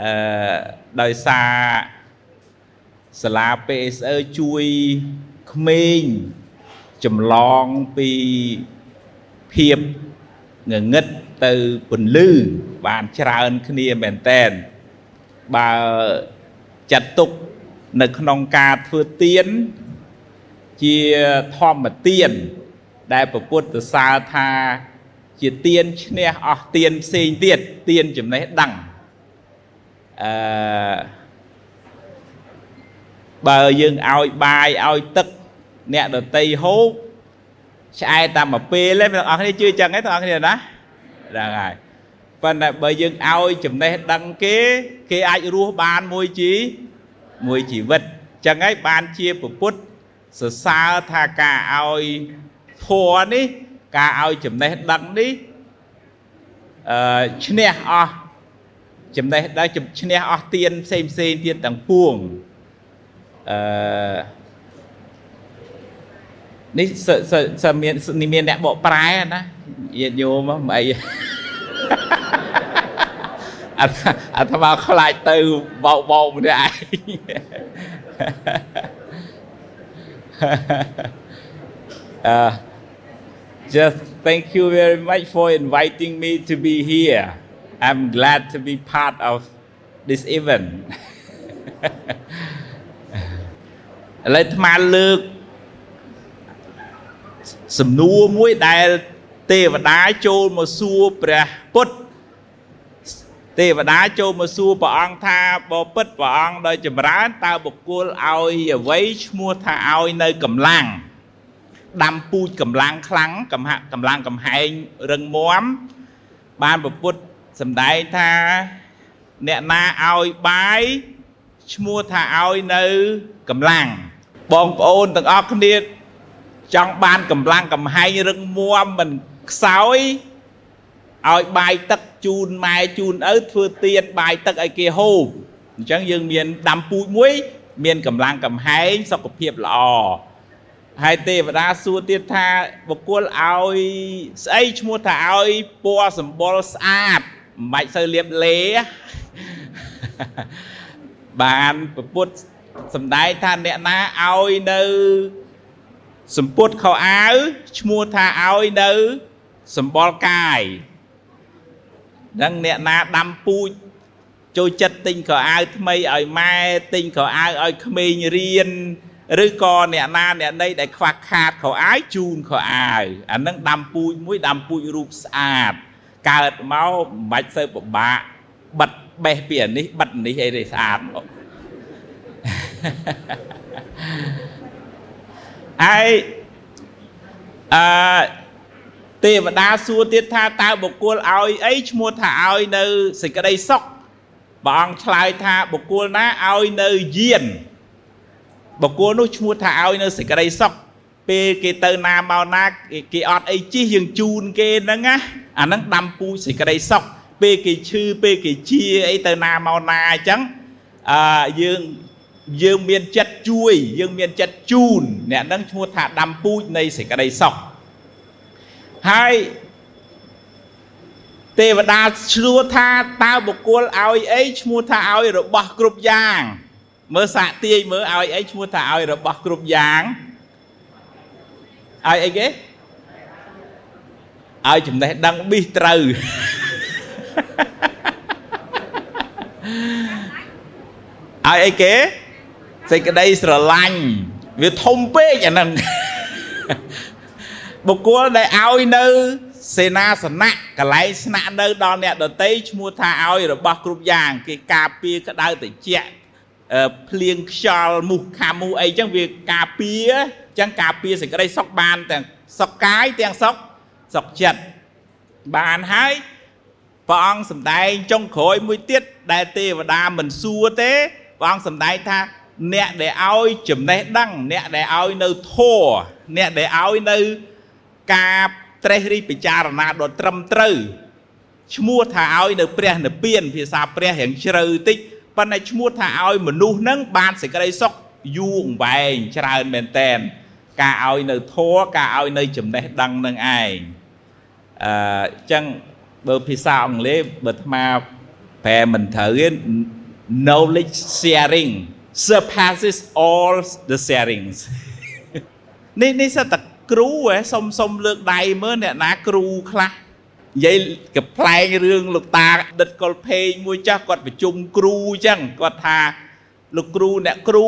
អឺដោយសារសាលា PSE ជួយក្មេងចម្លងពីភាពងងឹតទៅពន្លឺបានច្រើនគ្នាមែនតែនបើចាត់ទុកនៅក្នុងការធ្វើទៀនជាធម្មទៀនដែលពពុទ្ធសាសថាជាទៀនឈ្នះអស់ទៀនផ្សេងទៀតទៀនចំណេះដឹង អឺបើយើងឲ្យបាយឲ្យទឹកអ្នកដតីហូបឆ្អែតតាមមួយពេលទេបងប្អូនគ្នាជឿចឹងទេបងប្អូនគ្នាណាហ្នឹងហើយប៉ុន្តែបើយើងឲ្យចំណេះដឹងគេ គេអាចរស់បានមួយជីមួយជីវិតចឹងហើយបានជាពុទ្ធសរសើរថាការឲ្យធัวនេះ ការឲ្យចំណេះដឹងនេះអឺឈ្នះអស់ ចំណេះដឹងឈ្នះអស់ទៀនផ្សេងផ្សេងទៀតទាំងពួងអឺនេះសមានមានអ្នកបកប្រែណាញាតិញោមមិនអីអត់អត់មកខ្លាចទៅបោកបោកម្នាក់ឯង uh, just thank you very much for inviting me to be here. I'm glad to be part of this event. ឥឡូវអាត្មាលើកសំណួរមួយដែលទេវតាចូលមកសួរព្រះពុទ្ធទេវតាចូលមកសួរព្រះអង្គថាបបិទ្ធព្រះអង្គដោយចម្រើនតើបុគ្គលឲ្យអ្វីឈ្មោះថាឲ្យនៅកម្លាំងដាំពូជកម្លាំងខ្លាំងកំហាក់កម្លាំងកំហែងរឹងមាំបានពពុទ្ធ សម្ដែងថាអ្នកណាឲ្យបាយឈ្មោះថាឲ្យនៅកម្លាំងបងប្អូនទាំងអស់គ្នាចង់បានកម្លាំងកំហែងរឹងមាំមិនខ្សោយឲ្យបាយទឹកជូនម៉ែជូនឪធ្វើទៀនបាយទឹកឲ្យគេហូបអញ្ចឹងយើងមានដាំពូជមួយ មានកម្លាំងកំហែងសុខភាពល្អហើយទេវតាសួរទៀតថាបុគ្គលឲ្យស្អីឈ្មោះថាឲ្យពណ៌សម្បុរស្អាត មិនបាច់សូវលាបលេបានពុទ្ធសំដែងថាអ្នកណាឲ្យនៅសម្ពុតខោអាវឈ្មោះថាឲ្យនៅសម្បល់កាយនឹងអ្នកណាដាំពូជចូលចិត្តទិញខោអាវថ្មីឲ្យម៉ែទិញខោអាវឲ្យក្មេងរៀនឬក៏អ្នកណាអ្នកណីដែលខ្វះខាតខោអាវជូនខោអាវអានឹងដាំពូជមួយដាំពូជរូបស្អាត កើតមកមិនបាច់ទៅពិបាកបិទបេះពីអានេះបិទនេះអីទេស្អាតមកហើយអឺទេវតាសួរទៀតថាតើបុគ្គលឲ្យអីឈ្មោះថាឲ្យនៅសេចក្តីសុខព្រះអង្គឆ្លើយថាបុគ្គលណាឲ្យនៅយានបុគ្គលនោះឈ្មោះថាឲ្យនៅសេចក្តីសុខ ពេលគេទៅណាមកណាគេអត់អីជិះយើងជូនគេហ្នឹងណាអាហ្នឹងដាំពូជសេចក្តីសុខពេលគេឈឺពេលគេជាអីទៅណាមកណាអញ្ចឹងអឺយើងយើងមានចិត្តជួយយើងមានចិត្តជូនអ្នកហ្នឹងឈ្មោះថាដាំពូជនៃសេចក្តីសុខហើយទេវតាឆ្លួថាតើបុគ្គលឲ្យអីឈ្មោះថាឲ្យរបស់គ្រប់យ៉ាងមើលសាកទាយមើលឲ្យអីឈ្មោះថាឲ្យរបស់គ្រប់យ៉ាង ឲ្យអីគេឲ្យចំណេះដឹងប៊ីសត្រូវឲ្យអីគេសេចក្តីស្រឡាញ់វាធំពេកអាហ្នឹងបុគ្គលដែលឲ្យនៅសេនាសនៈកន្លែងស្នាក់នៅដល់អ្នកដតីឈ្មោះថាឲ្យរបស់គ្រប់យ៉ាង គេការពារក្តៅត្រជាក់ភ្លៀងខ្យល់មុះខាមុះអីចឹងវាការពារ ចឹងការពារសេចក្តីសុខបានទាំងសុខកាយទាំងសុខសុខចិត្តបានហើយព្រះអង្គសម្ដែងចុងក្រោយមួយទៀតដែលទេវតាមិនសួរទេព្រះអង្គសម្ដែងថាអ្នកដែលឲ្យចំណេះដឹង អ្នកដែលឲ្យនៅធัวអ្នកដែលឲ្យនៅការត្រេះរិះពិចារណាដ៏ត្រឹមត្រូវឈ្មោះថាឲ្យនៅព្រះនិព្វានភាសាព្រះរៀងជ្រៅតិចប៉ុន្តែឈ្មោះថាឲ្យមនុស្សនឹងបានសេចក្តីសុខយូរអង្វែងច្រើនមែនតែន ការឲ្យនៅធัวការឲ្យនៅចំណេះដឹងនឹងឯងអឺចឹងបើភាសាអង់គ្លេសបើអាត្មាប្រែមិនត្រូវទេ knowledge sharing surpasses all the sharings នេះនេះសិតតែគ្រូហ៎សុំសុំលើកដៃមើលអ្នកណាគ្រូខ្លះនិយាយកប្លែងរឿងលោកតាដិតកុលភេងមួយចាស់គាត់ប្រជុំគ្រូអញ្ចឹងគាត់ថាលោកគ្រូអ្នកគ្រូ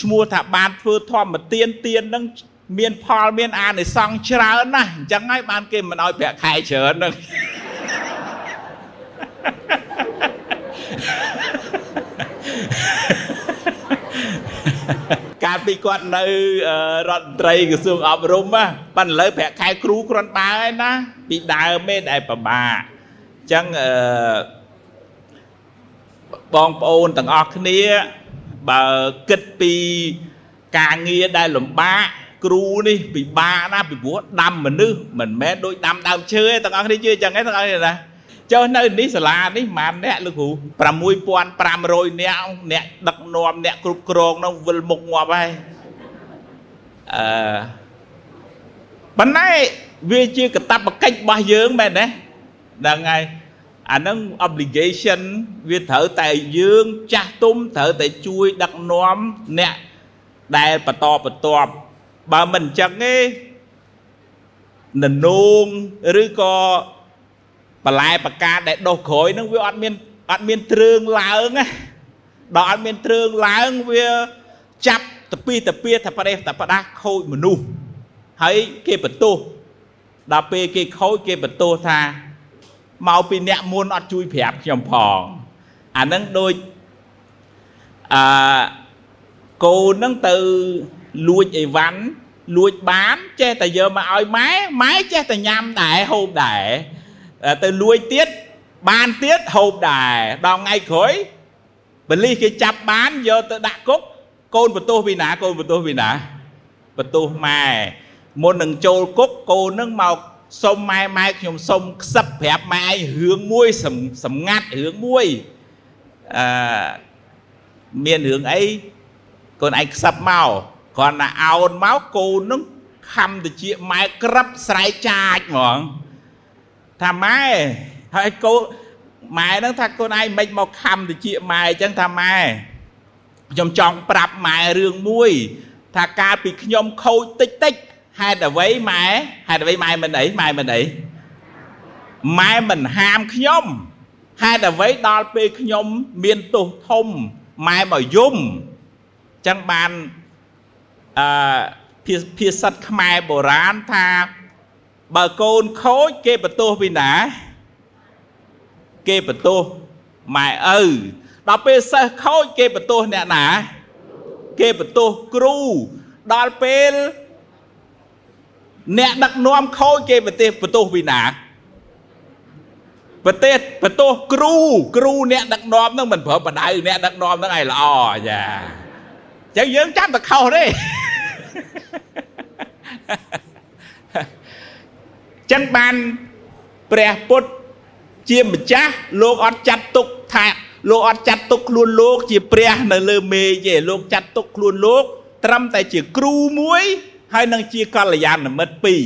ឈ្មោះថាបានធ្វើធម្មទានទាននឹងមានផលមានអានិសង្សច្រើនណាស់អញ្ចឹងហើយបានគេមិនឲ្យប្រាក់ខែច្រើនហ្នឹងកាលពីគាត់នៅរដ្ឋមន្ត្រីក្រសួងអប់រំណាប៉ិនឥឡូវប្រាក់ខែគ្រូគ្រាន់បើឯណាពីដើមឯដែលពិបាកអញ្ចឹងអឺបងប្អូនទាំងអស់គ្នា បើគិតពីការងារដែលលំបាកគ្រូនេះពិបាកណាពីព្រោះដាំមនុស្សមិនមែនដូចដាំដើមឈើទេទាំងអស់គ្នាជឿអញ្ចឹងទេទាំងអស់គ្នាណាចុះនៅនេះសាលានេះប្រហែលអ្នកលោកគ្រូ6500អ្នកអ្នកដឹកនាំអ្នកគ្រប់គ្រងនោះវិលមុខងាប់ហើយអឺប៉ុន្តែវាជាកតបកិច្ចរបស់យើងមែនទេហ្នឹងហើយ អានឹង obligation វាត្រូវតែយើងចាស់ទុំត្រូវតែជួយដឹកនាំអ្នកដែលបន្តបន្ទាប់បើមិនអញ្ចឹងទេននងឬក៏បន្លែបកាដែលដុះក្រោយនឹងវាអត់មានអត់មានទ្រើងឡើងណាដល់អត់មានទ្រើងឡើងវាចាប់តពីតពីថាប្រេះតែផ្ដាស់ខូចមនុស្សហើយគេបន្ទោសដល់ពេលគេខូចគេបន្ទោសថា មកពីអ្នកមុនអត់ជួយប្រាប់ខ្ញុំផងអានឹងដូចអឺកូននឹងទៅលួចអីវ៉ាន់លួចបានចេះតែយកមកឲ្យម៉ែម៉ែចេះតែញ៉ាំដែរហូបដែរទៅលួចទៀតបានទៀតហូបដែរដល់ថ្ងៃក្រោយបលិសគេចាប់បានយកទៅដាក់គុកកូនបន្ទោសពីណាកូនបន្ទោសពីណាបន្ទោសម៉ែមុននឹងចូលគុកកូននឹងមក សុំម៉ែម៉ែខ្ញុំសុំខ្សឹបប្រាប់ម៉ែឯងរឿងមួយសម្ងាត់រឿងមួយអឺមានរឿងអីកូនឯងខ្សឹបមកគ្រាន់តែអោនមកកូននឹងខំទៅជាម៉ែក្រឹបស្រែកចាចហ្មងថាម៉ែហើយកូនម៉ែនឹងថាកូនឯងមិនមកខំទៅជាម៉ែអញ្ចឹងថាម៉ែខ្ញុំចង់ប្រាប់ម៉ែរឿងមួយ ថាកាលពីខ្ញុំខូចតិចតិច ហេតុអ្វីម៉ែហេតុអ្វីម៉ែមិនអីម៉ែមិនអីម៉ែមិនហាមខ្ញុំហេតុអ្វីដល់ពេលខ្ញុំមានទោសធំម៉ែមកយំចឹងបានអឺភាសាខ្មែរបុរាណថាបើកូនខូចគេបន្ទោសពីណា គេបន្ទោសម៉ែឪដល់ពេលសិស្សខូចគេបន្ទោសអ្នកណា គេបន្ទោសគ្រូដល់ពេល អ្នកដឹកនាំខូចគេប្រទេសបន្ទោសពីណាប្រទេសបន្ទោសគ្រូគ្រូអ្នកដឹកនាំហ្នឹងមិនប្រើបដៅអ្នកដឹកនាំហ្នឹងឲ្យល្អចាអញ្ចឹងយើងចាំតែខុសទេចឹងបានព្រះពុទ្ធជាម្ចាស់លោកអត់ចាត់ទុកថាលោកអត់ចាត់ទុកខ្លួនលោក ជាព្រះ នៅលើមេទេលោកចាត់ទុកខ្លួនលោក ត្រឹមតែជាគ្រូមួយ ហើយនឹងជាកល្យាណមិត្តពីរ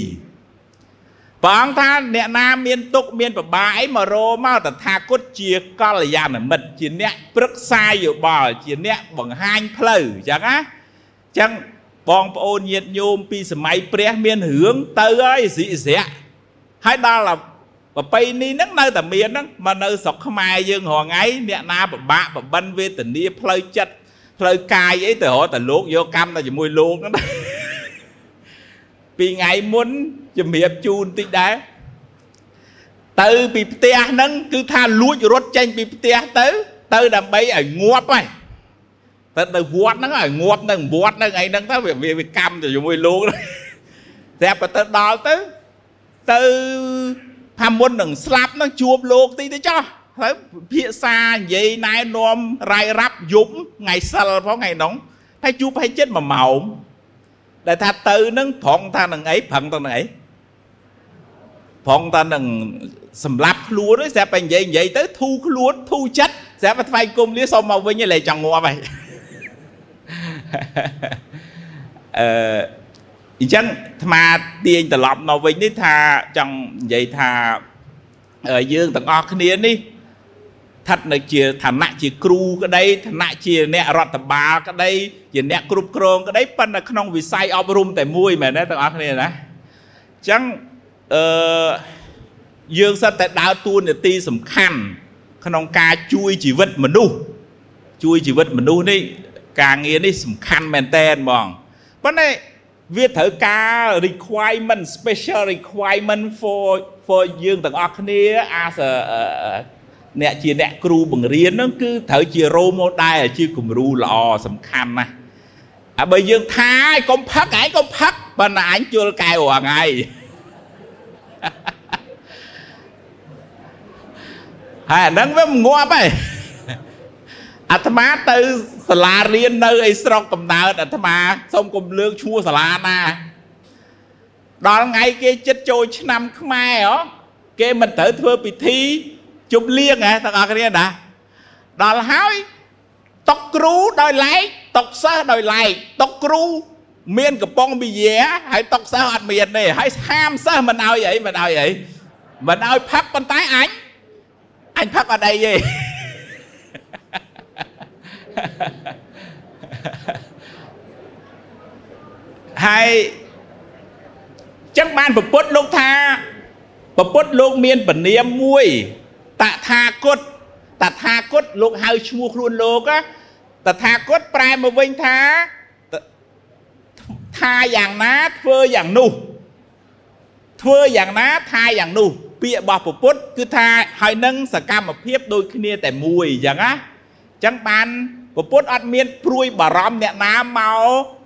ព្រះអង្គថាអ្នកណាមានទុកមានប្របាអីមករមកតថាគតជាកល្យាណមិត្តជាអ្នកប្រឹក្សាយោបល់ជាអ្នកបង្ហាញផ្លូវអញ្ចឹងណាអញ្ចឹងបងប្អូនញាតិញោមពីសម័យព្រះមានរឿងទៅហើយសិសិៈហើយដល់ប្របីនេះហ្នឹងនៅតែមានហ្នឹងមកនៅស្រុកខ្មែរយើងរងថ្ងៃអ្នកណាពិបាកបបិនវេទនាផ្លូវចិត្តផ្លូវកាយអីទៅរកតែលោកយកកម្មតែជាមួយលោកហ្នឹង ពីថ្ងៃមុនជំរាបជូនតិចដែរទៅពីផ្ទះហ្នឹងគឺថាលួចរត់ចេញពីផ្ទះទៅ ទៅដើម្បីឲ្យងាប់ហើយទៅទៅវត្តហ្នឹងឲ្យងាប់នៅវត្តហ្នឹងឯហ្នឹងទៅវាវាកម្មទៅជាមួយលោកតែបើទៅដល់ទៅទៅថាមុននឹងស្លាប់នឹងជួបលោកទីទៅចោះហើយភាសានិយាយណែនាំរាយរាប់យប់ថ្ងៃសិលផងថ្ងៃនោះហើយជួបឲ្យចិត្ត1ម៉ោង ដែលថាទៅនឹងប្រងថានឹងអីប្រឹងទៅនឹងអីប្រងថានឹងសម្លាប់ខ្លួនហ្នឹងស្រាប់តែនិយាយនិយាយទៅធូរខ្លួនធូរចិត្តស្រាប់តែថ្វាយគុំលាសុំមកវិញលេចង់ងាប់ហើយអឺអញ្ចឹងអាត្មាទាញត្រឡប់មកវិញនេះថាចង់និយាយថាយើងទាំងអស់គ្នានេះ ស្ថិតនៅជាឋានៈជាគ្រូក្តីឋានៈជាអ្នករដ្ឋបាលក្តីជាអ្នកគ្រប់គ្រងក្តីប៉ុន្តែក្នុងវិស័យអប់រំតែមួយមែនទេទាំងអស់គ្នាណាអញ្ចឹងអឺយើងសិតតែដើរតួនាទីសំខាន់ក្នុងការជួយជីវិតមនុស្សជួយជីវិតមនុស្សនេះការងារនេះសំខាន់មែនតើហ្មងប៉ុន្តែវាត្រូវការ requirement special requirement for for យើងទាំងអស់គ្នា as a អ្នកជាអ្នកគ្រូបង្រៀនហ្នឹងគឺត្រូវជា role model ជាគំរូល្អសំខាន់ណាស់ហើយបើយើងថាឲ្យកុំផឹកឯងកុំផឹកប៉ុន្តែអញជល់កែវរាល់ថ្ងៃហើយអាហ្នឹងវាមិនងាប់ទេអាត្មាទៅសាលារៀននៅឯស្រុកកំណើតអាត្មាសូមកុំលើកឈ្មោះសាលាណាដល់ថ្ងៃគេចិត្តចូលឆ្នាំខ្មែរហ៎គេមិនត្រូវធ្វើពិធី ជប់លៀងហ៎ទាំងអស់គ្នាណាដល់ហើយតុកគ្រូដោយឡែកតុកសិស្សដោយឡែកតុកគ្រូមានកំប៉ុងវិយាហើយតុកសិស្សអត់មានទេហើយហាមសិស្សមិនឲ្យអីមិនឲ្យអីមិនឲ្យផឹកប៉ុន្តែអញអញផឹកអត់អីទេហើយចឹងបានពពុទ្ធលោកថាពពុទ្ធលោកមានពនាមមួយ តថាគតតថាគតលោកហៅឈ្មោះខ្លួនលោកតថាគតប្រែមកវិញថាថាយ៉ាងណាធ្វើយ៉ាងនោះធ្វើយ៉ាងណាថាយ៉ាងនោះពាក្យរបស់ពុទ្ធគឺថាហើយនឹងសកម្មភាពដូចគ្នាតែមួយអញ្ចឹងណាអញ្ចឹងបានពុទ្ធអត់មានព្រួយបារម្ភអ្នកណាមក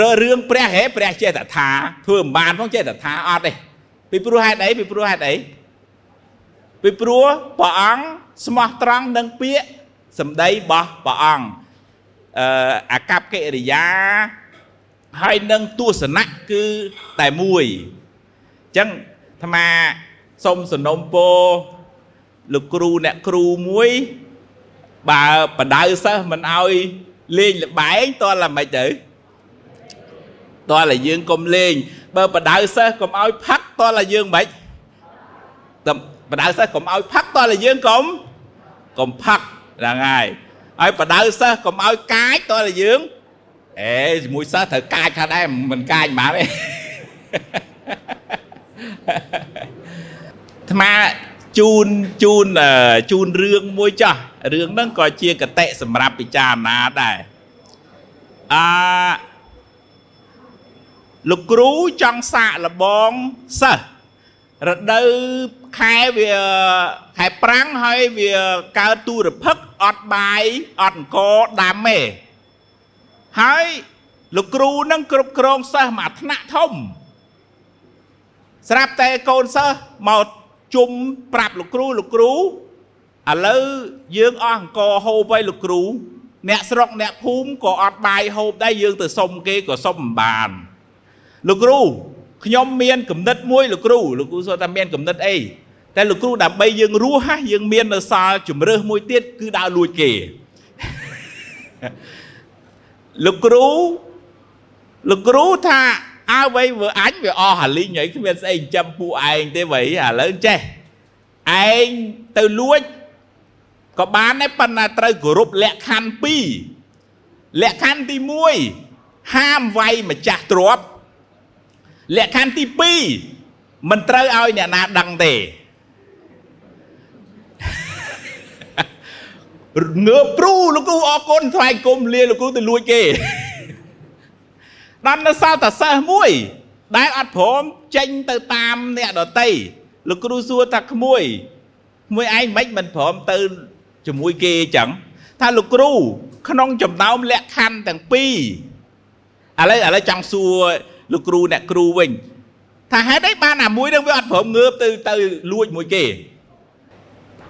រើរឿងព្រះហេព្រះចេតថាធ្វើមិនបានផងចេតថាអត់ទេពីព្រោះហេតុអីពីព្រោះហេតុអី ពីព្រោះព្រះអង្គស្មោះត្រង់នឹងពាក្យសម្ដីរបស់ព្រះអង្គអឺអកប្បកិរិយាហើយនឹងទស្សនៈគឺតែមួយអញ្ចឹងអាត្មាសូមសនំពោលោកគ្រូអ្នកគ្រូមួយបើបដៅសិស្សមិនឲ្យលេងលបែងតើល្មិចទៅតើតែយើងកុំលេងបើបដៅសិស្សកុំឲ្យផាត់តើតែយើងមិនតែ បដៅសិស្សកុំឲ្យផាត់តើតែយើងកុំកុំផាត់ហ្នឹងហើយហើយបដៅសិស្សកុំឲ្យកាចតើតែយើងអេជាមួយសិស្សត្រូវកាចខាត់ដែរមិនកាចហ្មងទេអាត្មាជូនជូនជូនរឿងមួយចាស់រឿងហ្នឹងក៏ជាកតិសម្រាប់ពិចារណាដែរអាលោកគ្រូចង់សាកលបងសិស្សរដូវ ខែវាខែប្រាំងហើយវាកើតទូរភឹកអត់បាយអត់អង្គដាំទេហើយលោកគ្រូនឹងគ្រប់គ្រងសិស្សមួយថ្នាក់ធំ ស្រាប់តែកូនសិស្សមកជុំប្រាប់លោកគ្រូលោកគ្រូឥឡូវយើងអស់អង្គហូបហើយលោកគ្រូ អ្នកស្រុកអ្នកភូមិក៏អត់បាយហូបដែរយើងទៅសុំគេក៏សុំមិនបានលោកគ្រូ ខ្ញុំមានគំនិតមួយលោកគ្រូលោកគ្រូសួរថាមានគំនិតអីតែលោកគ្រូដើម្បីយើងរស់ហ่ะយើងមាននៅសល់ជំរើសមួយទៀតគឺដើរលួចគេលោកគ្រូលោកគ្រូថាអើវៃវើអញវាអស់ហាលីងហើយគ្មានស្អីចិញ្ចឹមពួកឯងទេវៃឥឡូវចេះឯងទៅលួចក៏បានដែរប៉ុន្តែត្រូវគោរពលក្ខខណ្ឌ2លក្ខខណ្ឌទី1ហាមវាយម្ចាស់ទ្រព្យ លក្ខខណ្ឌទី2មិនត្រូវឲ្យអ្នកណាដឹងទេងើព្រូលោកគ្រូអរគុណថ្វាយគុំលាលោកគ្រូទៅលួចគេដល់នៅសល់តែសិស្សមួយ ដែលអត់ព្រមចេញទៅតាមអ្នកដតីលោកគ្រូសួរថាក្មួយក្មួយឯងមិនមិនព្រមទៅជាមួយគេអញ្ចឹងថាលោកគ្រូ ក្នុងចំណោមលក្ខខណ្ឌទាំងពីរឥឡូវឥឡូវចង់សួរ លោកគ្រូអ្នកគ្រូវិញថាហេតុអីបានអាមួយនឹងវាអត់ព្រមងើបទៅទៅលួចមួយគេ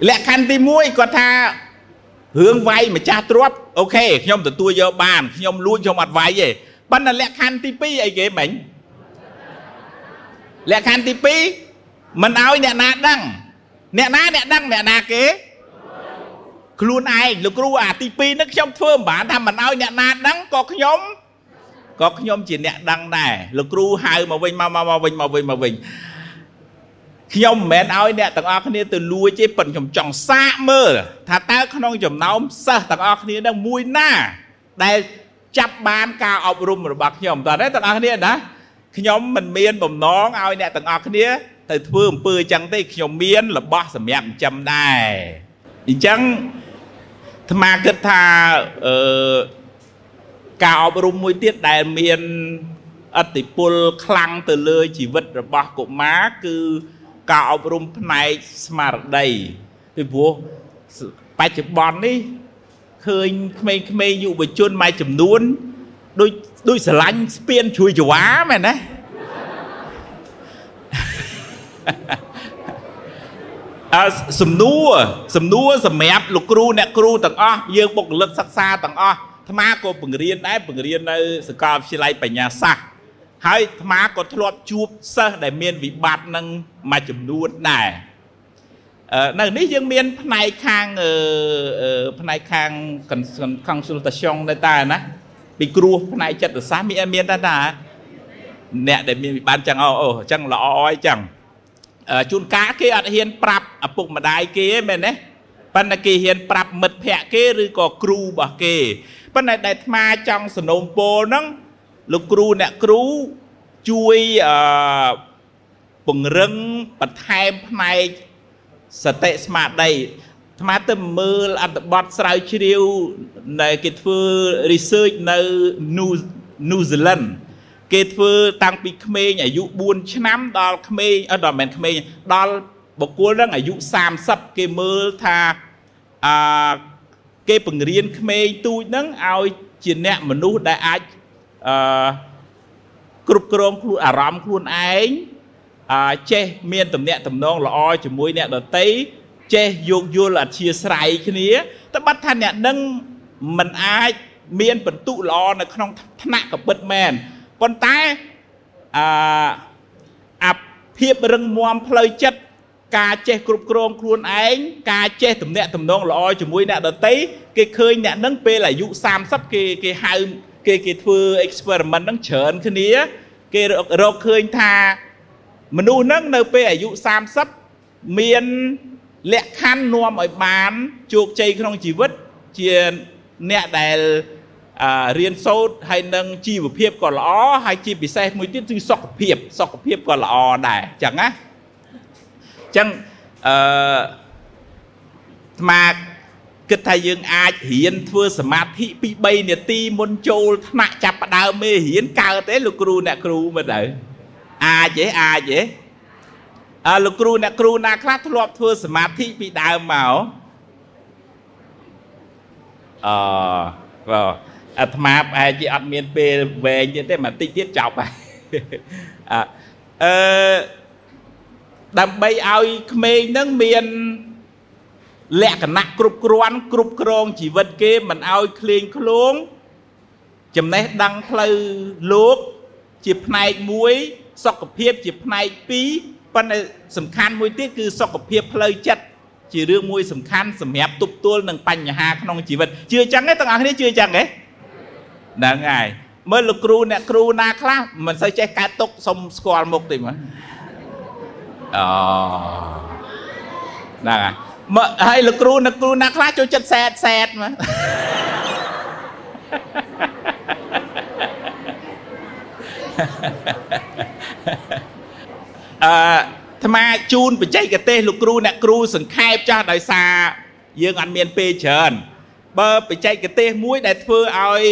លក្ខខណ្ឌទី1គាត់ថារឿងវាយម្ចាស់ទ្រព្យអូខេខ្ញុំទទួលយកបានខ្ញុំលួចខ្ញុំអត់វាយទេប៉ុន្តែលក្ខខណ្ឌទី2អីគេមិញលក្ខខណ្ឌទី2មិនឲ្យអ្នកណាដឹងអ្នកណាអ្នកដឹងអ្នកណាគេខ្លួនឯងលោកគ្រូអាទី2នេះខ្ញុំធ្វើមិនបានថាមិនឲ្យអ្នកណាដឹងក៏ខ្ញុំ ក៏ខ្ញុំជាអ្នកដឹងដែរលោកគ្រូហៅមកវិញមកមកវិញមកវិញមកវិញខ្ញុំមិនមែនឲ្យអ្នកទាំងអស់គ្នាទៅលួចទេប៉ុន្តែខ្ញុំចង់សាកមើលថាតើក្នុងចំណោមសិស្សទាំងអស់គ្នានឹងមួយណាដែលចាប់បានការអប់រំរបស់ខ្ញុំតើទាំងអស់គ្នាណាខ្ញុំមិនមានបំណងឲ្យអ្នកទាំងអស់គ្នាទៅធ្វើអំពើអញ្ចឹងទេខ្ញុំមានរបស់សម្រាប់ចិញ្ចឹមដែរអញ្ចឹងអាត្មាគិតថាអឺ ការអប់រំមួយទៀតដែលមានអតិពលខ្លាំងទៅលើជីវិតរបស់កុមារគឺការអប់រំផ្នែកស្មារតីពីព្រោះបច្ចុប្បន្ននេះឃើញក្មេងៗយុវជនមួយចំនួនដូចដូចស្រឡាញ់ស្ពានជួយចវាមែនណាអើ សំណួរសំណួរសម្រាប់លោកគ្រូអ្នកគ្រូទាំងអស់យើងបុគ្គលិកសិក្សាទាំងអស់អាត្មាក៏បង្រៀនដែរបង្រៀននៅសាកលវិទ្យាល័យបញ្ញាសាស្ត្រហើយអាត្មាក៏ធ្លាប់ជួបសិស្សដែលមានវិបត្តិនឹងមួយចំនួនដែរនៅនេះយើងមានផ្នែកខាងផ្នែកខាង consultation ដែរតាណាពីគ្រូផ្នែកចិត្តសាស្ត្រមានមានដែរតាអ្នកដែលមានវិបត្តិចឹងអូអញ្ចឹងល្អអីចឹង ជួនកាលគេអត់ហ៊ានប្រាប់ឪពុកម្ដាយគេមែនទេប៉ុន្តែគេហ៊ានប្រាប់មិត្តភ័ក្តិគេឬក៏គ្រូរបស់គេប៉ុន្តែដែលអាត្មាចង់สนុំពោលហ្នឹងលោកគ្រូអ្នកគ្រូជួយអឺពង្រឹងបន្ថែមផ្នែកសតិស្មារតីអាត្មាទៅមើលអត្ថបទស្រាវជ្រាវដែលគេធ្វើ research នៅ New Zealand គេធ្វើតាំងពីក្មេងអាយុ4ឆ្នាំដល់ក្មេងអត់ដល់មិនក្មេងដល់បុគ្គលនឹងអាយុ30គេមើលថាអឺគេបង្រៀនក្មេងទូចនឹងឲ្យជាអ្នកមនុស្សដែលអាចអឺគ្រប់គ្រងខ្លួនអារម្មណ៍ខ្លួនឯងអឺចេះមានតំណែងតំណងល្អជាមួយអ្នកដតីចេះយោគយល់អធិស្ឋានគ្នាតែបាត់ថាអ្នកនឹងមិនអាចមានបន្ទុកល្អនៅក្នុងថ្នាក់កពិតមែន ប៉ុន្តែអឺអាភាពរឹងមាំផ្លូវចិត្តការចេះគ្រប់គ្រងខ្លួនឯងការចេះទំនាក់ទំនងល្អជាមួយអ្នកដតីគេឃើញអ្នកនឹងពេលអាយុ30គេគេហៅគេគេធ្វើ experiment ហ្នឹងច្រើនគ្នា គេរកឃើញថាមនុស្សហ្នឹងនៅពេលអាយុ30មានលក្ខខណ្ឌនាំឲ្យបានជោគជ័យក្នុងជីវិតជាអ្នកដែល រៀនសូត្រហើយនឹងជីវភាពក៏ល្អហើយជាពិសេសមួយទៀតគឺសុខភាពសុខភាពក៏ល្អដែរអញ្ចឹងណាអញ្ចឹងអឺស្មាគិតថាយើងអាចរៀនធ្វើសមាធិពី3នាទីមុនចូលថ្នាក់ចាប់ផ្ដើមមេរៀនកើតទេលោកគ្រូអ្នកគ្រូមើលទៅអាចទេអាចទេអើលោកគ្រូអ្នកគ្រូណាខ្លះធ្លាប់ធ្វើសមាធិពីដើមមកអឺបាទ អាត្មាប្រហែលជាអត់មានពេលវែងទៀតទេបន្តិចទៀតចប់ហើយអឺដើម្បីឲ្យក្មេងនឹងមានលក្ខណៈគ្រប់គ្រាន់គ្រប់គ្រងជីវិតគេមិនឲ្យឃ្លៀងឃ្លោងចំណេះដឹងផ្លូវលោកជាផ្នែកមួយសុខភាពជាផ្នែកពីរប៉ុន្តែសំខាន់មួយទៀតគឺសុខភាពផ្លូវចិត្តជារឿងមួយសំខាន់សម្រាប់ទប់ទល់នឹងបញ្ហាក្នុងជីវិតជឿអញ្ចឹងទេទាំងអស់គ្នាជឿអញ្ចឹងទេ ហ្នឹងហើយមើលលោកគ្រូអ្នកគ្រូណាខ្លះមិនសូវចេះកើតទុកសុំស្គាល់មុខទេមើលអូហ្នឹងហើយមើលហើយលោកគ្រូអ្នកគ្រូណាខ្លះចូលចិត្តសែតសែតមើលអឺអាត្មាជូនបច្ចេកទេសលោកគ្រូអ្នកគ្រូសង្ខេបចាស់ដោយសារយើងអត់មានពេលច្រើនបើបច្ចេកទេសមួយដែលធ្វើឲ្យ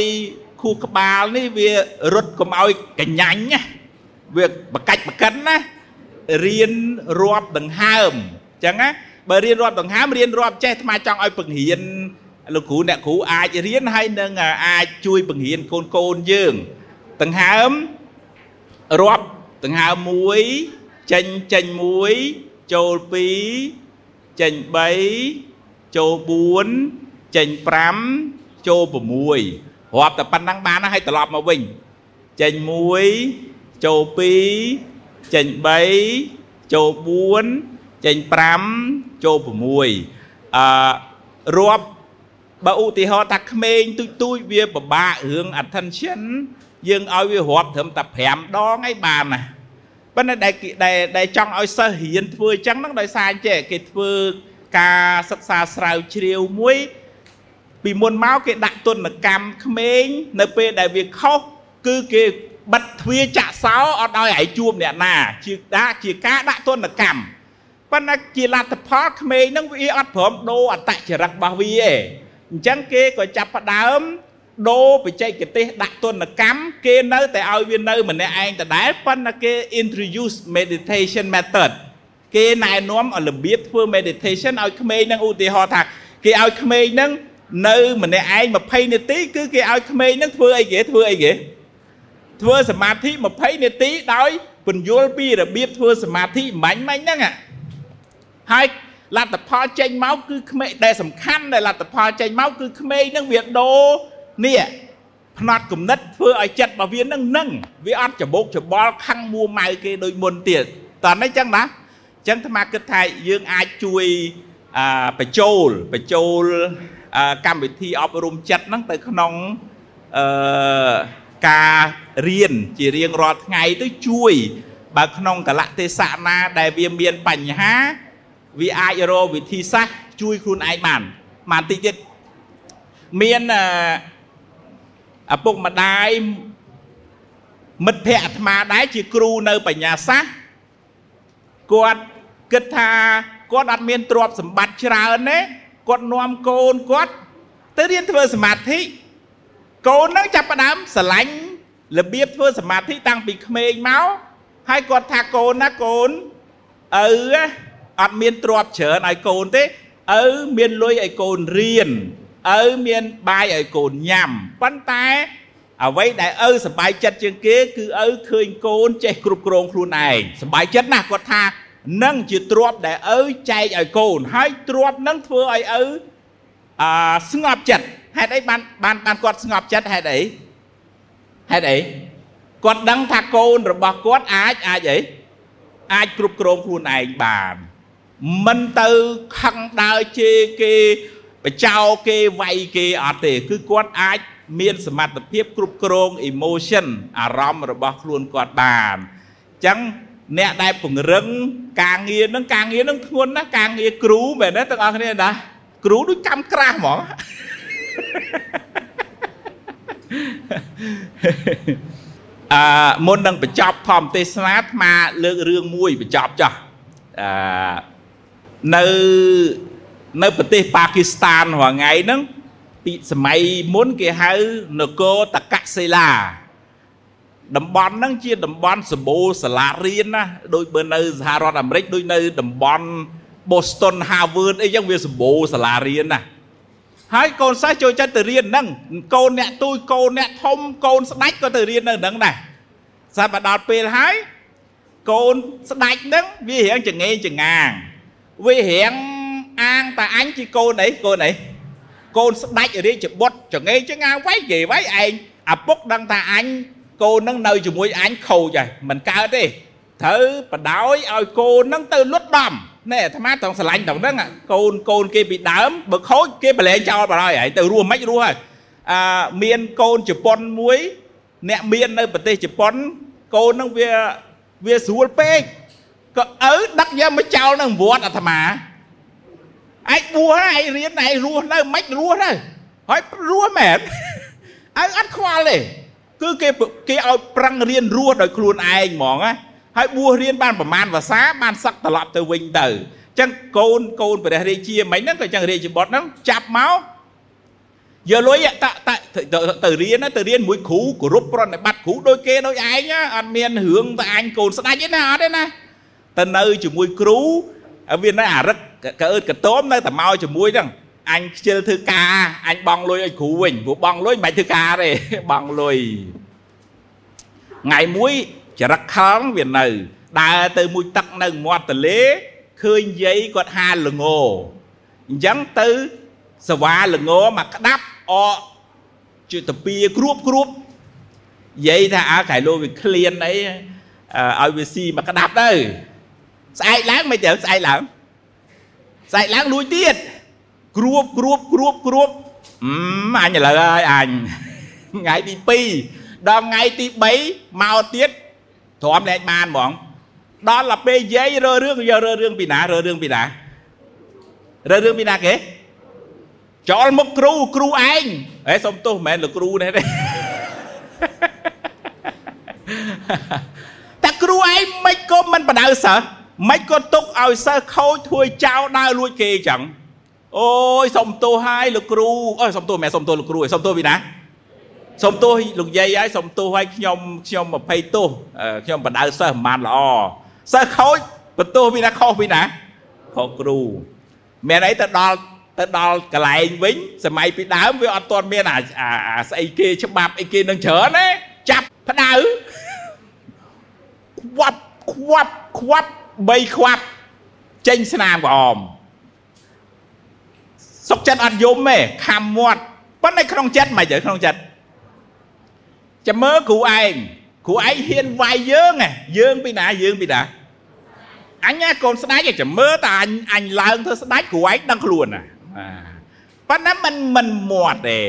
ខួរក្បាលនេះវារត់កុំឲ្យកញ្ញាញ់ណាវាបកាច់បកិនណារៀនរាប់ដង្ហើមអញ្ចឹងណាបើរៀនរាប់ដង្ហើមរៀនរាប់ចេះថ្មចង់ឲ្យបង្រៀនលោកគ្រូអ្នកគ្រូអាចរៀនហើយនឹងអាចជួយបង្រៀនកូនកូនយើងដង្ហើមរាប់ដង្ហើម1ចេញចេញ1ចូល2ចេញ3ចូល4ចេញ5ចូល6 រាប់តែប៉ុណ្ណឹងបានហើយត្រឡប់មកវិញចេញ1ចូល2ចេញ3ចូល4ចេញ5ចូល6អឺរាប់បើឧទាហរណ៍ថាក្មេងទូចទូចវាពិបាករឿង attention យើងឲ្យវារាប់ត្រឹមតែ5ដងឯងបានណាប៉ុន្តែដែលដែលដែលចង់ឲ្យសិស្សរៀនធ្វើអញ្ចឹងហ្នឹងដោយសារចេះគេធ្វើការសិក្សាស្រាវជ្រាវមួយ ពីមុនមកគេដាក់ទុនកម្មក្មេងនៅពេលដែលវាខុសគឺគេបិទទ្វារចាក់សោអត់ឲ្យឯងជួបអ្នកណាជាដាក់ជាការដាក់ទុនកម្មប៉ុន្តែជាលទ្ធផលក្មេងហ្នឹងវាអត់ព្រមដូរអត្តចរិតរបស់វាទេអញ្ចឹងគេក៏ចាប់ផ្ដើមដូរបច្ចេកទេសដាក់ទុនកម្មគេនៅតែឲ្យវានៅម្នាក់ឯងដដែលប៉ុន្តែគេ introduce meditation method គេណែនាំឲ្យរបៀបធ្វើ meditation ឲ្យក្មេងនឹងឧទាហរណ៍ថា គេឲ្យក្មេងនឹង នៅម្នាក់ឯង20នាទីគឺគេឲ្យក្មេងនឹងធ្វើអីគេធ្វើអីគេធ្វើសមាធិ20នាទីដោយពន្យល់ពីរបៀបធ្វើសមាធិមាញ់មាញ់ហ្នឹងហើយលទ្ធផលចេញមកគឺក្មេងដែលសំខាន់ដែលលទ្ធផលចេញមកគឺក្មេងនឹងវាដូរនេះផ្នត់គំនិតធ្វើឲ្យចិត្តរបស់វានឹងនឹងវាអត់ច្បោកច្បល់ខឹងមួម៉ៅគេដូចមុនទៀតតើនេះចឹងណាចឹងអាត្មាគិតថាយើងអាចជួយអបញ្ចូលបញ្ចូល កម្មវិធីអប់រំចិត្តហ្នឹងទៅក្នុងអឺការរៀនជារៀងរាល់ថ្ងៃទៅជួយបើក្នុងកលៈទេសៈណាដែលវាមានបញ្ហាវាអាចរកវិធីសាស្ត្រជួយខ្លួនឯងបានបានតិចទៀតមានឪពុកម្ដាយមិត្តភ័ក្តិអាត្មាដែរជាគ្រូនៅបញ្ញាសាស្ត្រគាត់គិតថាគាត់អត់មានទ្រព្យសម្បត្តិច្រើនទេ គាត់នាំកូនគាត់ទៅរៀនធ្វើសមាធិកូននឹងចាប់ផ្ដើមស្រឡាញ់របៀបធ្វើសមាធិតាំងពីក្មេងមកហើយគាត់ថាកូនណាកូនឪអត់មានទ្រព្យច្រើនឲ្យកូនទេឪមានលុយឲ្យកូនរៀនឪមានបាយឲ្យកូនញ៉ាំប៉ុន្តែអ្វីដែលឪសប្បាយចិត្តជាងគេ គឺឪឃើញកូនចេះគ្រប់គ្រងខ្លួនឯងសប្បាយចិត្តណាស់គាត់ថា នឹងជាទ្របដែលឪចែកឲ្យកូន ហើយទ្របនឹងធ្វើឲ្យឪអឺស្ងប់ចិត្តហេតុអីបានបានបានគាត់ស្ងប់ចិត្តហេតុអីហេតុអីគាត់ដឹងថាកូនរបស់គាត់អាចអាចអីអាចគ្រប់គ្រងខ្លួនឯងបានមិនទៅខឹងដើរជេរគេបចោគេវាយគេអត់ទេ គឺគាត់អាចមានសមត្ថភាពគ្រប់គ្រង emotion អារម្មណ៍របស់ខ្លួនគាត់បានអញ្ចឹង អ្នកដែលពង្រឹងការងារនឹងការងារនឹងធ្ងន់ណាស់ការងារគ្រូមែនទេទាំងអស់គ្នាណាគ្រូដូចកម្មក្រាស់ហ្មងអឺមុននឹងបញ្ចប់ធម្មទេសនាអាត្មាលើករឿងមួយបញ្ចប់ចោះអឺនៅនៅប្រទេសប៉ាគីស្ថានរាល់ថ្ងៃហ្នឹងពីសម័យមុនគេហៅនគរតកសិលា តំបន់ហ្នឹងជាតំបន់សម្បូរសាលារៀនណាដូចបើនៅសហរដ្ឋអាមេរិកដូចនៅតំបន់ Boston Harvard អីចឹងវាសម្បូរសាលារៀនណាហើយកូនសិស្សចូលចិត្តទៅរៀនហ្នឹងកូនអ្នកទូយកូនអ្នកធំកូនស្ដាច់ក៏ទៅរៀននៅហ្នឹងដែរសាប់មកដល់ពេលហើយកូនស្ដាច់ហ្នឹងវារៀងចងេងចងាងវារៀងអាងតាអញជាកូនអីកូនអីកូនស្ដាច់រាជបុត្រចងេងចងាងវាយគេវាយឯងឪពុកដឹងថាអញ កូននឹងនៅជាមួយអញខូចហើយមិនកើតទេត្រូវបដោយឲ្យកូននឹងទៅលុតដំណែអាត្មាត្រង់ស្រឡាញ់ត្រង់ហ្នឹងកូនកូនគេពីដើមបើខូចគេប្រឡែងចោលបដ ாய் ហើយទៅរស់មិនរស់ហើយអឺមានកូនជប៉ុនមួយ អ្នកមាននៅប្រទេសជប៉ុនកូននឹងវាវាស្រួលពេកក៏ឪដឹកយកមកចោលនៅវត្តអាត្មាឯងបួសហើយឯងរៀនឯងរស់នៅមិនរស់ទៅហើយរស់មែនឪអត់ខ្វល់ទេ គឺគេគេឲ្យប្រឹងរៀនរស់ដោយខ្លួនឯងហ្មងណាហើយបួសរៀនបានប្រមាណភាសាបានសឹកត្រឡប់ទៅវិញទៅអញ្ចឹងកូនកូនព្រះរាជាមិញហ្នឹងក៏អញ្ចឹងរាជបុត្រហ្នឹងចាប់មកយកលុយតតទៅរៀនទៅរៀនមួយគ្រូគោរពប្រណិប័តគ្រូដូចគេដូចឯងអត់មានរឿងតែអញកូនស្ដាច់ទេណាអត់ទេណាទៅនៅជាមួយគ្រូវានៅអារឹកកអឺតកតោមនៅតែមកជាមួយហ្នឹង អញខ្ជិលធ្វើការអញបងលុយឲ្យគ្រូវិញព្រោះបងលុយមិនបាច់ធ្វើការទេបងលុយថ្ងៃមួយចរិតខំវានៅ ដើរទៅមួយទឹកនៅមាត់ទន្លេឃើញយាយគាត់ហាលល្ងអញ្ចឹងទៅសវ៉ាល្ងមកក្តាប់អកជាតពីគ្រួបគ្រួបយាយថាអើកែលោវាឃ្លានអីឲ្យវាស៊ីមកក្តាប់ទៅស្អែកឡើងមិនទៅស្អែកឡើងស្អែកឡើងលួចទៀត គ្រួបគ្រួបគ្រួបគ្រួបអឺអញឥឡូវហើយអញថ្ងៃទី2ដល់ថ្ងៃទី3មកទៀតទ្រាំលែងបានហ្មងដល់ទៅពេលយាយរើរឿងយករើរឿងពីណារើរឿងពីណារើរឿងពីណាគេចោលមុខគ្រូគ្រូឯងហេសុំទោសមិនមែនលោកគ្រូនេះទេតែគ្រូឯងមិនក៏មិនបដៅសិស្សមិនក៏ទុកឲ្យសិស្សខូចធ្វើចោលដើរលួចគេអញ្ចឹង អូយសុំទោសហើយលោកគ្រូអើយសុំទោសមិនសុំទោសលោកគ្រូឯងសុំទោសពីណាសុំទោសលោកយាយហើយសុំទោសហើយខ្ញុំខ្ញុំ20ទោសខ្ញុំបដៅសិស្សមិនបានល្អសិស្សខូចបន្ទោសពីណាខុសពីណាខុសគ្រូមានអីទៅដល់ទៅដល់កន្លែងវិញសម័យពីដើមវាអត់ទាន់មានអាស្អីគេច្បាប់អីគេនឹងច្រើនទេចាប់ផ្ដៅខ្វាប់ខ្វាប់ខ្វាប់3ខ្វាប់ចេញស្នាមក្អម សុកចិត្តអត់យំទេខំមាត់ប៉ុន្តែក្នុងចិត្តមិនទៅក្នុងចិត្តចាំមើលគ្រូឯងគ្រូឯងហ៊ានវាយយើងហ៎យើងពីណាយើងពីណាអញកូនស្ដេចចាំមើលតែអញអញឡើងធ្វើស្ដេចគ្រូឯងដឹងខ្លួនណាប៉ុន្តែมันមិនមាត់ទេ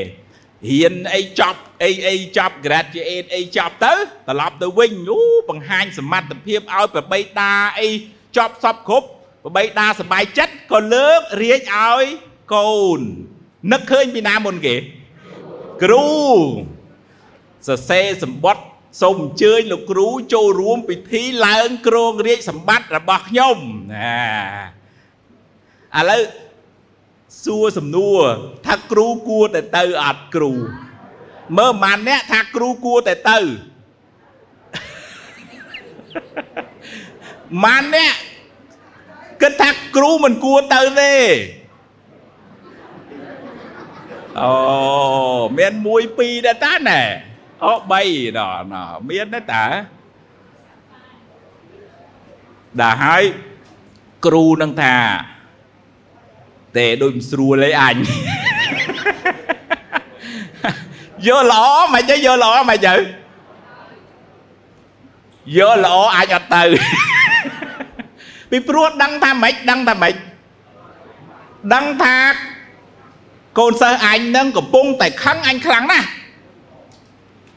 រៀនអីចប់អីអីចប់ graduate អីចប់ទៅត្រឡប់ទៅវិញអូបង្ហាញសមត្ថភាពឲ្យប្របីតាអីចប់សពគ្រប់ប្របីតាសบายចិត្តក៏លើករាជឲ្យ កូននឹកឃើញពីណាមុនគេគ្រូសរសេរសម្បត្តិសូមអញ្ជើញលោកគ្រូចូលរួមពិធីឡើងគ្រងរាជសម្បត្តិរបស់ខ្ញុំណាឥឡូវសួរសំណួរថាគ្រូគួរតែទៅអត់គ្រូមើលម៉ានអ្នកថាគ្រូគួរតែទៅម៉ានអ្នកគិតថាគ្រូមិនគួរទៅទេ អូមាន1 2ដែរតាណែអូ3ដល់ណមានដែរតាដល់ហើយគ្រូនឹងថាទេដូចមិនស្រួលឯអញយកល្អមិនទៅយកល្អមិនទៅយកល្អអាចអត់ទៅពីព្រោះដឹងថាម៉េចដឹងថាម៉េចដឹងថា កូនសិស្សអញនឹងកំពុងតែខឹងអញខ្លាំងណាស់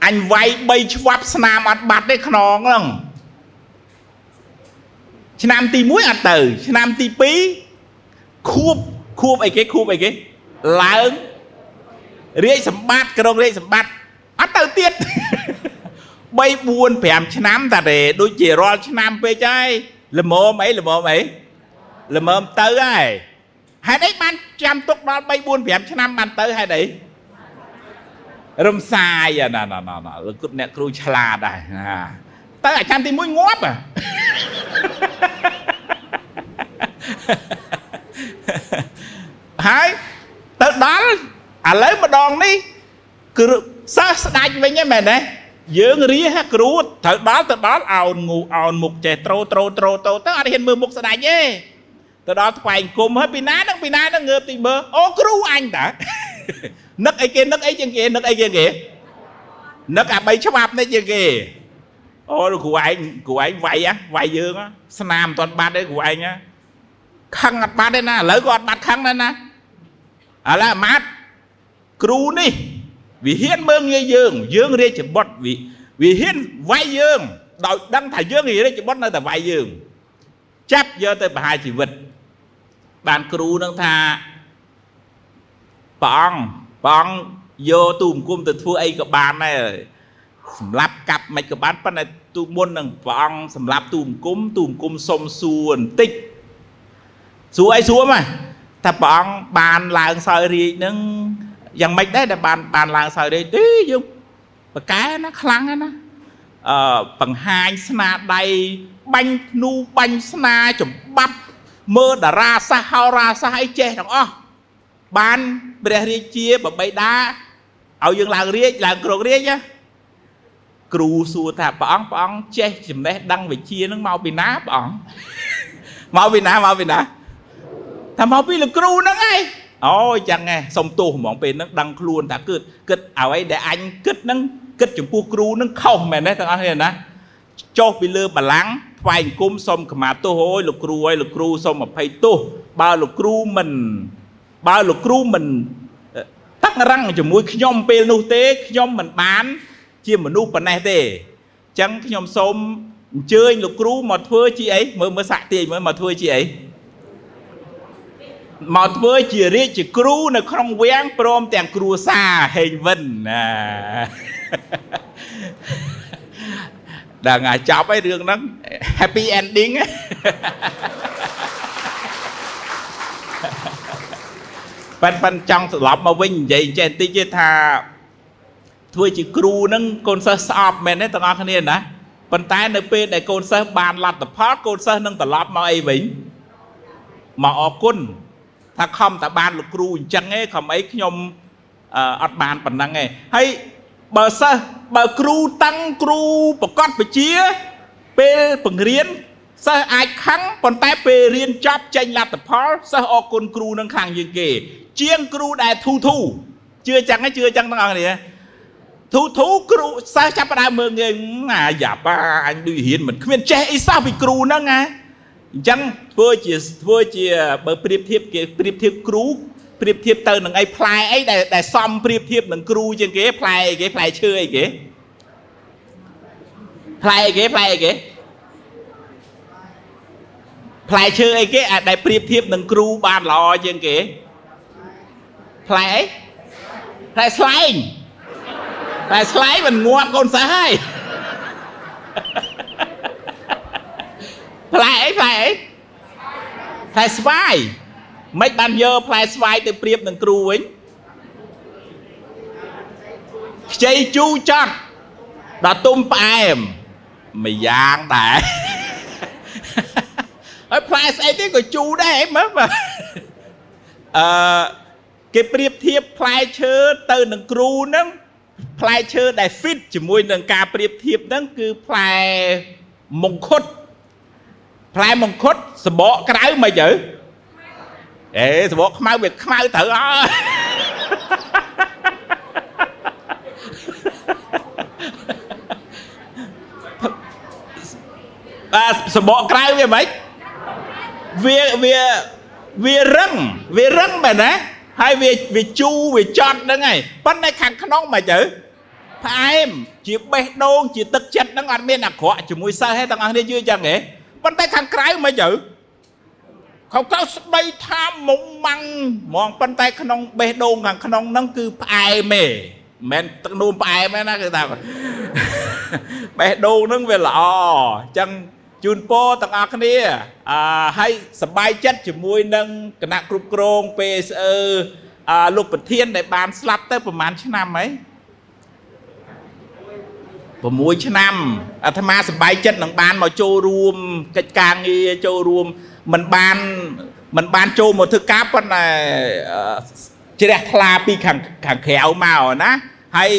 អញវាយ3ឆ្វាប់ស្នាមអត់បាត់ទេខ្នងហ្នឹងឆ្នាំទី1អត់ទៅឆ្នាំទី2ខួបខួបអីគេខួបអីគេឡើងរាជសម្បត្តិក្រុងរាជសម្បត្តិអត់ទៅទៀត3 4 5ឆ្នាំតាទេដូចជារាល់ឆ្នាំពេកហើយល្មមអីល្មមអីល្មមទៅហើយ ហេតុអីបានចាំទុកដល់3 4 5ឆ្នាំបានទៅហេតុអីរំសាយណាណាណាណាលោកអ្នកគ្រូឆ្លាតដែរណាទៅអាចាំទី1ងាប់ហើយទៅដល់ឥឡូវម្ដងនេះគឺសិស្សស្ដាច់វិញហ្នឹងមែនទេយើងរៀហគ្រូត្រូវដល់ទៅដល់អោនងូអោនមុខចេះត្រូត្រូត្រូទៅទៅអត់ហ៊ានមើលមុខស្ដាច់ទេ ទៅដល់ថ្វាយគុំហើយពីណានឹងពីណានឹងងើបទីមើលអូគ្រូអញតានឹកអីគេនឹកអីជាងគេនឹកអីជាងគេនឹកអា3ច្បាប់នេះជាងគេអូលោកគ្រូឯងគ្រូឯងវាយវាយយើងស្នាមមិនទាន់បាត់ទេគ្រូឯងខឹងអត់បាត់ទេណាឥឡូវក៏អត់បាត់ខឹងដែរណាឥឡូវអាម៉ាត់គ្រូនេះវាហ៊ានមើងងាយយើង យើងរាជបុត្រវាវាហ៊ានវាយយើងដោយដឹងថាយើងរាជបុត្រនៅតែវាយយើង ចាប់យកទៅប្រហារជីវិត បានគ្រូនឹងថាព្រះអង្គព្រះអង្គយកទូមគុំទៅធ្វើអីក៏បានដែរសម្រាប់កាប់មិនក៏បានប៉ុន្តែទូមុននឹងព្រះអង្គសម្រាប់ទូមគុំទូមគុំសុំសួរបន្តិចសួរអីសួរមកតែព្រះអង្គបានឡើងសោយរាជនឹងយ៉ាងម៉េចដែរដែលបានបានឡើងសោយរាជទេយើងបកែណាខ្លាំងណាអឺបង្ហាញស្នាដៃបាញ់ធ្នូបាញ់ស្នាចម្បាប់ មើលតារាសាសហោរាសាសអីចេះទាំងអស់បានព្រះរាជាបបីតាឲ្យយើងឡើងរាជឡើងគ្រងរាជណាគ្រូសួរថាព្រះអង្គព្រះអង្គចេះចំណេះដឹងវិជ្ជានឹងមកពីណាព្រះអង្គមកពីណាមកពីណាថាមកពីលោកគ្រូហ្នឹងឯងអូចឹងឯងសុំទោសហ្មងពេលហ្នឹងដឹងខ្លួនថាគិតគិតអ្វីដែលអញគិតហ្នឹងគិតចំពោះគ្រូហ្នឹងខុសមែនទេទាំងអស់គ្នាណាចុះពីលើបលាំង ថ្វាយអង្គមសុំខមាទោសអូយលោកគ្រូអើយលោកគ្រូសុំអភ័យទោសបើលោកគ្រូមិនបើលោកគ្រូមិនតាក់រឹងជាមួយខ្ញុំពេលនោះទេខ្ញុំមិនបាន ជាមនុស្សប៉ុណ្ណេះទេអញ្ចឹងខ្ញុំសូមអញ្ជើញលោកគ្រូមកធ្វើជាអីមើលមើលសាក់ទាយមើលមកធ្វើជាអីមកធ្វើជារាជគ្រូនៅក្នុងវាំងព្រមទាំងគ្រួសារហេងវិនណា ដល់ងាចប់ហើយរឿងហ្នឹង happy ending ប៉ិនប៉ិនចង់ត្រឡប់មកវិញនិយាយចេះបន្តិចទេថាធ្វើជាគ្រូហ្នឹងកូនសិស្សស្អប់មែនទេទាំងអស់គ្នាណាប៉ុន្តែនៅពេលដែលកូនសិស្សបានលទ្ធផលកូនសិស្សនឹងត្រឡប់មកអីវិញមកអរគុណថាខំតែបានលោកគ្រូអញ្ចឹងឯងខំអីខ្ញុំអត់បានប៉ុណ្ណឹងឯងហើយបើសិស្ស បើគ្រូតាំងគ្រូប្រកាសបជា ពេលបង្រៀនសិស្សអាចខឹងប៉ុន្តែពេលរៀនចប់ចេញលទ្ធផលសិស្សអរគុណគ្រូនឹងខាងយើងគេ ជាងគ្រូដែលធូធូជឿចឹងជឿចឹងទាំងអស់គ្នាធូធូគ្រូសិស្សចាប់ផ្ដើមមើលងាយអាយ៉ាប៉ាអញដូចរៀនមិនគ្មានចេះអីសោះពីគ្រូហ្នឹងណាអញ្ចឹងធ្វើជាធ្វើជាបើប្រៀបធៀបគេប្រៀបធៀបគ្រូ ប្រៀបធៀបទៅនឹងអីផ្លែអីដែលដែលសំប្រៀបធៀបនឹងគ្រូជាងគេផ្លែអីគេផ្លែឈើអីគេផ្លែអីគេផ្លែអីគេផ្លែឈើអីគេអាចដែលប្រៀបធៀបនឹងគ្រូបានល្អជាងគេផ្លែអីផ្លែស្លែងផ្លែស្លែងមិនងាប់កូនសិស្សហើយផ្លែអីផ្លែអីផ្លែស្វាយ មិនបានយកផ្លែស្វាយទៅប្រៀបនឹងគ្រូវិញខ្ចីជូរចត់ដល់ទុំផ្អែមមួយយ៉ាងដែរហើយផ្លែស្អីទៀតក៏ជូរដែរមើលបាទអឺគេប្រៀបធៀបផ្លែឈើទៅនឹងគ្រូហ្នឹងផ្លែឈើដែល fit ជាមួយនឹងការប្រៀបធៀបហ្នឹងគឺផ្លែមង្ឃុតផ្លែមង្ឃុតសបកក្រៅមិនទៅ អេសបកខ្មៅវាខ្មៅត្រូវអើបាទសបកក្រៅវាមិនវាវាវារឹងវារឹងមែនណាហើយវាវាជូរវាចត់ហ្នឹងហើយប៉ុន្តែខាងក្នុងមិនទៅផ្អែមជាបេះដូងជាទឹកចិត្តហ្នឹងអត់មានអាក្រក់ជាមួយសិស្សទេទាំងអស់គ្នាយល់ចឹងហ៎ប៉ុន្តែខាងក្រៅមិនទៅ ខោកៅស្ដីថាមុំម៉ាំងហ្មងប៉ុន្តែក្នុងបេះដូងខាងក្នុងហ្នឹងគឺផ្អែមទេមិនទឹកនោមផ្អែមទេណាគឺថាបេះដូងហ្នឹងវាល្អអញ្ចឹងជូនពរទាំងអស់គ្នាអឺឲ្យសប្បាយចិត្តជាមួយនឹងគណៈគ្រប់គ្រង PSE អឺលោកប្រធានដែលបានស្លាប់ទៅប្រហែលឆ្នាំហើយ6ឆ្នាំអាត្មាសប្បាយចិត្តនឹងបានមកចូលរួមកិច្ចការងារចូលរួម មិនបានមិនបានចូលមកធ្វើការប៉ុន្តែជ្រះថ្លាពីខាងខាងក្រៅមកណាហើយ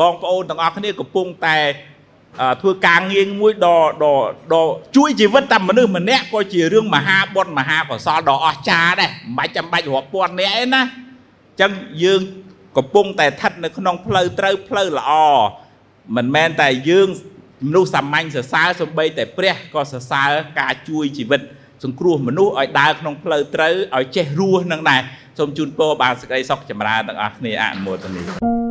បងប្អូនទាំងអស់គ្នាកំពុងតែធ្វើការងារមួយដ៏ដ៏ដ៏ជួយជីវិតតែមនុស្សម្នាក់ក៏ជារឿងមហាបុណ្យមហាកុសលដ៏អស្ចារ្យដែរមិនបាច់ចាំបាច់រាប់ពាន់នាក់ឯណាអញ្ចឹងយើងកំពុងតែស្ថិតនៅក្នុងផ្លូវត្រូវផ្លូវល្អមិនមែនតែយើងមនុស្សសាមញ្ញសរសើរសំបីតែព្រះក៏សរសើរការជួយជីវិត សង្គ្រោះមនុស្សឲ្យដើរក្នុងផ្លូវត្រូវឲ្យចេះរស់នឹងដែរសូមជូនពរបានសេចក្តីសុខចម្រើនទាំងអស់គ្នាអនុមោទនា